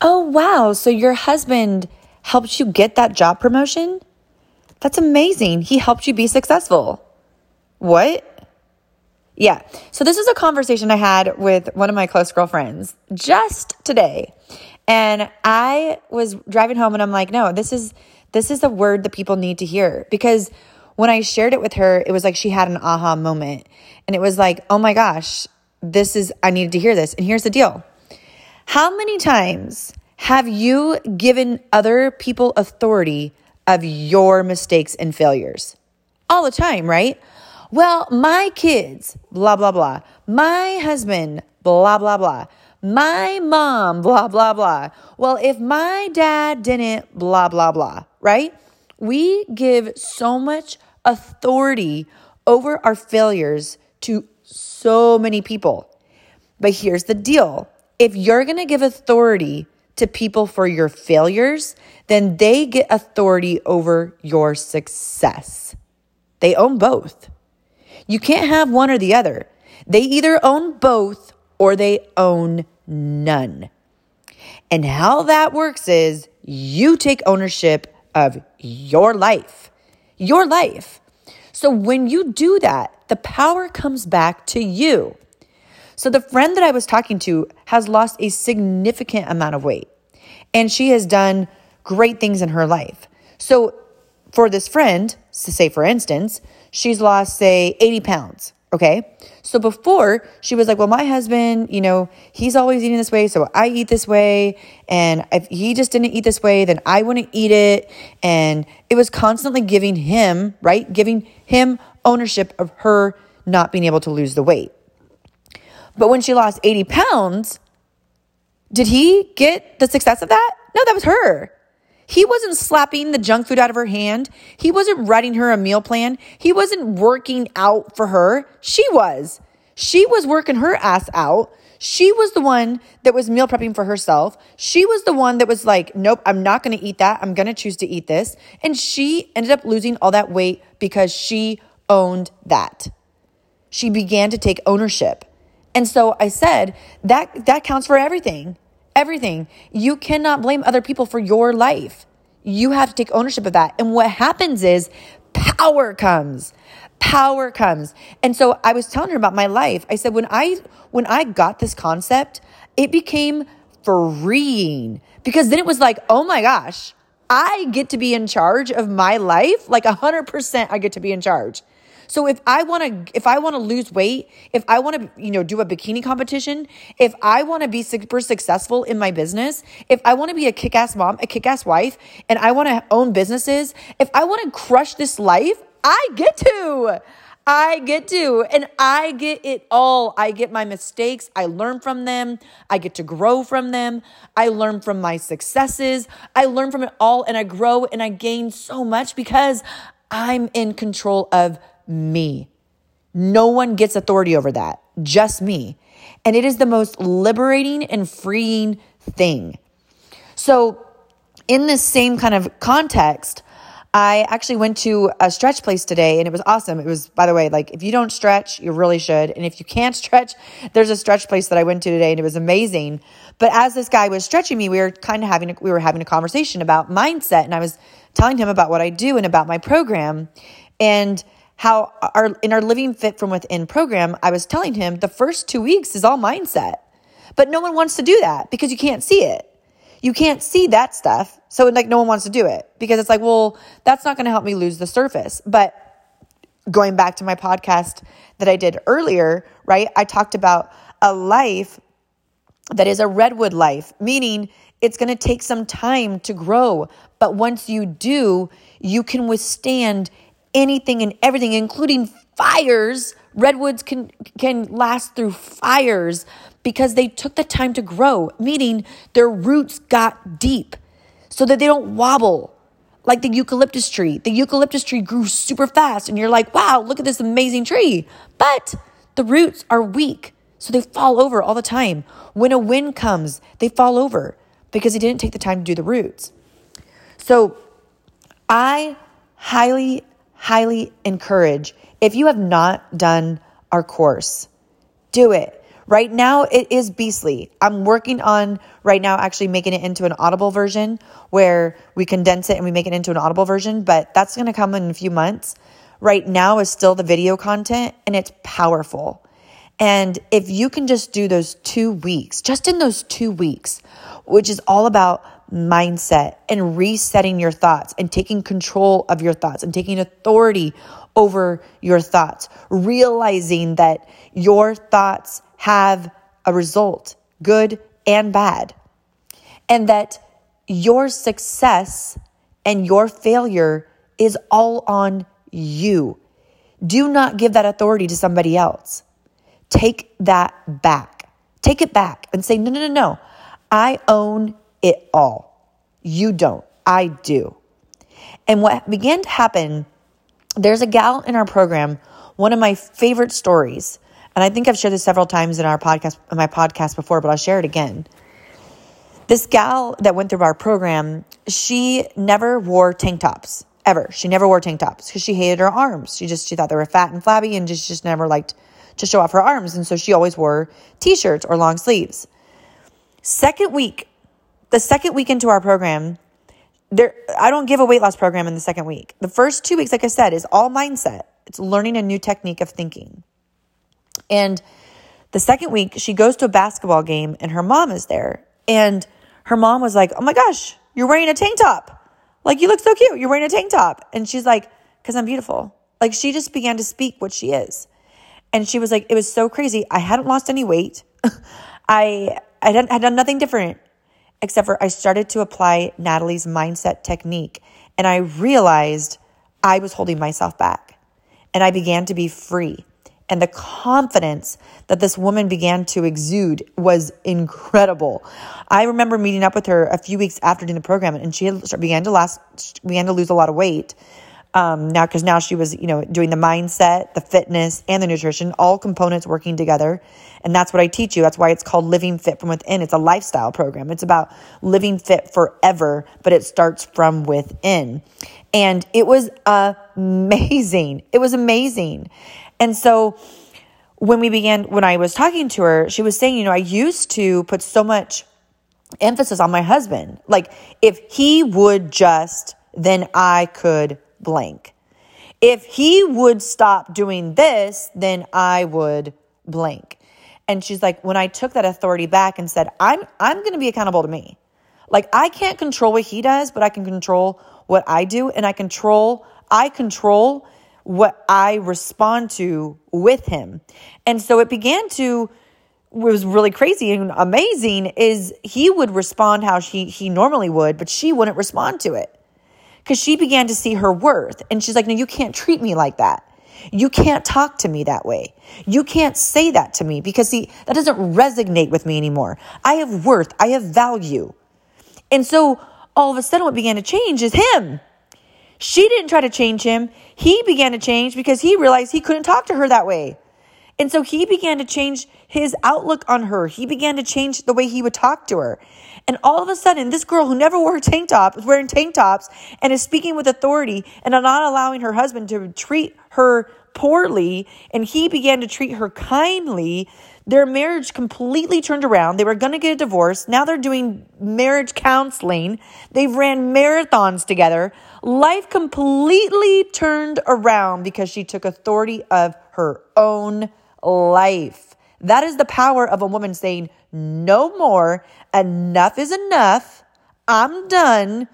Oh, wow. So your husband helped you get that job promotion? That's amazing. He helped you be successful. What? Yeah. So this is a conversation I had with one of my close girlfriends just today. And I was driving home and I'm like, no, this is this is a word that people need to hear because when I shared it with her, it was like she had an aha moment. And it was like, oh my gosh, this is, I needed to hear this. And here's the deal How many times have you given other people authority of your mistakes and failures? All the time, right? Well, my kids, blah, blah, blah. My husband, blah, blah, blah. My mom, blah, blah, blah. Well, if my dad didn't, blah, blah, blah, right? We give so much authority over our failures to so many people. But here's the deal if you're going to give authority to people for your failures, then they get authority over your success. They own both. You can't have one or the other. They either own both or they own none. And how that works is you take ownership of your life. Your life. So when you do that, the power comes back to you. So the friend that I was talking to has lost a significant amount of weight and she has done great things in her life. So for this friend, to say for instance, she's lost, say, 80 pounds. Okay. So before she was like, well, my husband, you know, he's always eating this way. So I eat this way. And if he just didn't eat this way, then I wouldn't eat it. And it was constantly giving him, right? Giving him ownership of her not being able to lose the weight. But when she lost 80 pounds, did he get the success of that? No, that was her. He wasn't slapping the junk food out of her hand. He wasn't writing her a meal plan. He wasn't working out for her. She was. She was working her ass out. She was the one that was meal prepping for herself. She was the one that was like, nope, I'm not going to eat that. I'm going to choose to eat this. And she ended up losing all that weight because she owned that. She began to take ownership. And so I said, that that counts for everything. Everything. You cannot blame other people for your life. You have to take ownership of that. And what happens is power comes. Power comes. And so I was telling her about my life. I said when I when I got this concept, it became freeing because then it was like, "Oh my gosh, I get to be in charge of my life. Like 100% I get to be in charge. So if I want to if I want to lose weight, if I want to, you know, do a bikini competition, if I want to be super successful in my business, if I want to be a kick-ass mom, a kick-ass wife, and I want to own businesses, if I want to crush this life, I get to. I get to, and I get it all. I get my mistakes. I learn from them. I get to grow from them. I learn from my successes. I learn from it all, and I grow and I gain so much because I'm in control of me. No one gets authority over that, just me. And it is the most liberating and freeing thing. So, in this same kind of context, I actually went to a stretch place today and it was awesome. It was, by the way, like if you don't stretch, you really should. And if you can't stretch, there's a stretch place that I went to today and it was amazing. But as this guy was stretching me, we were kind of having, a, we were having a conversation about mindset and I was telling him about what I do and about my program. And how our in our living fit from within program, I was telling him the first two weeks is all mindset. But no one wants to do that because you can't see it. You can't see that stuff. So like no one wants to do it because it's like, well, that's not going to help me lose the surface. But going back to my podcast that I did earlier, right? I talked about a life that is a redwood life, meaning it's going to take some time to grow. But once you do, you can withstand anything and everything, including fires. Redwoods can, can last through fires because they took the time to grow, meaning their roots got deep so that they don't wobble like the eucalyptus tree. The eucalyptus tree grew super fast, and you're like, wow, look at this amazing tree. But the roots are weak, so they fall over all the time. When a wind comes, they fall over because they didn't take the time to do the roots. So I highly highly encourage if you have not done our course, do it. Right now, it is beastly. I'm working on right now actually making it into an audible version where we condense it and we make it into an audible version, but that's going to come in a few months. Right now is still the video content and it's powerful. And if you can just do those two weeks, just in those two weeks, which is all about mindset and resetting your thoughts and taking control of your thoughts and taking authority over your thoughts, realizing that your thoughts have a result, good and bad, and that your success and your failure is all on you. Do not give that authority to somebody else. Take that back. Take it back and say, no, no, no, no. I own it all. You don't. I do. And what began to happen, there's a gal in our program, one of my favorite stories. And I think I've shared this several times in our podcast, in my podcast before, but I'll share it again. This gal that went through our program, she never wore tank tops ever. She never wore tank tops because she hated her arms. She just she thought they were fat and flabby and just just never liked to show off her arms. And so she always wore t-shirts or long sleeves. Second week, the second week into our program, there I don't give a weight loss program in the second week. The first two weeks, like I said, is all mindset. It's learning a new technique of thinking. And the second week, she goes to a basketball game and her mom is there. And her mom was like, Oh my gosh, you're wearing a tank top. Like, you look so cute. You're wearing a tank top. And she's like, Because I'm beautiful. Like, she just began to speak what she is. And she was like, It was so crazy. I hadn't lost any weight. I, I had done nothing different except for I started to apply Natalie's mindset technique and I realized I was holding myself back and I began to be free. And the confidence that this woman began to exude was incredible. I remember meeting up with her a few weeks after doing the program, and she had, began to last, began to lose a lot of weight. Um, now, because now she was, you know, doing the mindset, the fitness, and the nutrition, all components working together. And that's what I teach you. That's why it's called Living Fit from Within. It's a lifestyle program. It's about living fit forever, but it starts from within. And it was amazing. It was amazing. And so when we began, when I was talking to her, she was saying, you know, I used to put so much emphasis on my husband. Like, if he would just, then I could blank. If he would stop doing this, then I would blank. And she's like, when I took that authority back and said, I'm I'm going to be accountable to me. Like I can't control what he does, but I can control what I do and I control I control what I respond to with him. And so it began to was really crazy and amazing is he would respond how she he normally would, but she wouldn't respond to it because she began to see her worth. And she's like, No, you can't treat me like that. You can't talk to me that way. You can't say that to me because, see, that doesn't resonate with me anymore. I have worth, I have value. And so all of a sudden, what began to change is him. She didn't try to change him. He began to change because he realized he couldn't talk to her that way. And so he began to change his outlook on her. He began to change the way he would talk to her. And all of a sudden, this girl who never wore a tank top is wearing tank tops and is speaking with authority and not allowing her husband to treat her poorly. And he began to treat her kindly. Their marriage completely turned around. They were going to get a divorce. Now they're doing marriage counseling. They've ran marathons together. Life completely turned around because she took authority of her own life. That is the power of a woman saying, no more. Enough is enough. I'm done.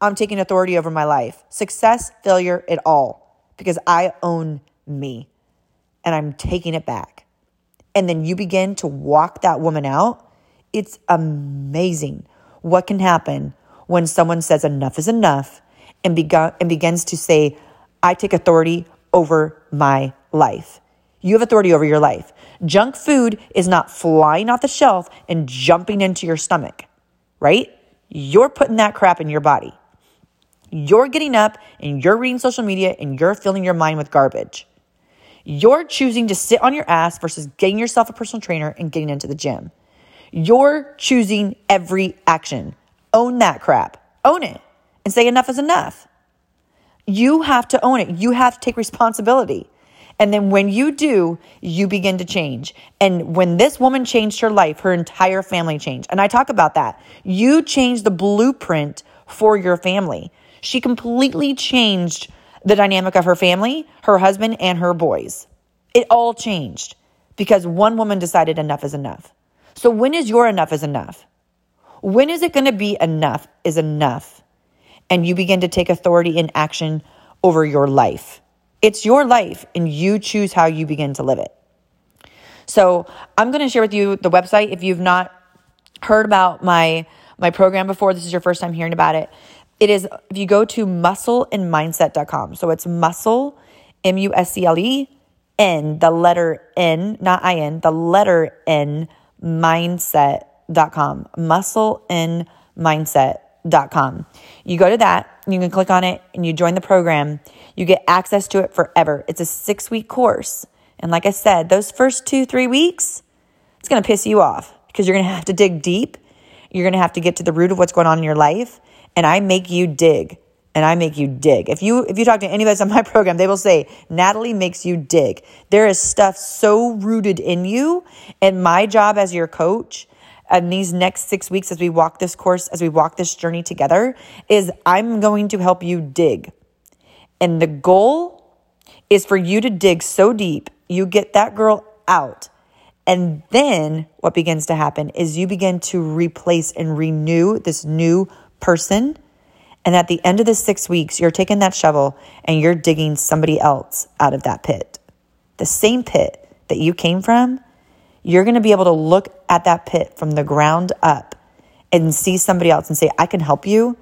I'm taking authority over my life. Success, failure, it all. Because I own me and I'm taking it back. And then you begin to walk that woman out. It's amazing what can happen when someone says enough is enough and, begun, and begins to say, I take authority over my life. You have authority over your life. Junk food is not flying off the shelf and jumping into your stomach, right? You're putting that crap in your body. You're getting up and you're reading social media and you're filling your mind with garbage. You're choosing to sit on your ass versus getting yourself a personal trainer and getting into the gym. You're choosing every action. Own that crap. Own it and say enough is enough. You have to own it. You have to take responsibility. And then when you do, you begin to change. And when this woman changed her life, her entire family changed. And I talk about that. You changed the blueprint for your family. She completely changed the dynamic of her family, her husband, and her boys. It all changed because one woman decided enough is enough. So, when is your enough is enough? When is it going to be enough is enough? And you begin to take authority and action over your life. It's your life, and you choose how you begin to live it. So, I'm going to share with you the website. If you've not heard about my my program before, this is your first time hearing about it. It is if you go to muscleandmindset.com. So it's muscle, M U S C L E N, the letter N, not I N, the letter N, mindset.com. Muscleandmindset.com. You go to that, you can click on it, and you join the program. You get access to it forever. It's a six week course. And like I said, those first two, three weeks, it's going to piss you off because you're going to have to dig deep. You're going to have to get to the root of what's going on in your life and I make you dig and I make you dig. If you if you talk to anybody that's on my program, they will say Natalie makes you dig. There is stuff so rooted in you, and my job as your coach and these next 6 weeks as we walk this course, as we walk this journey together is I'm going to help you dig. And the goal is for you to dig so deep, you get that girl out. And then what begins to happen is you begin to replace and renew this new person. And at the end of the six weeks, you're taking that shovel and you're digging somebody else out of that pit. The same pit that you came from, you're going to be able to look at that pit from the ground up and see somebody else and say, I can help you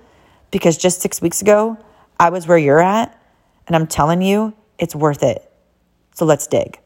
because just six weeks ago, I was where you're at. And I'm telling you, it's worth it. So let's dig.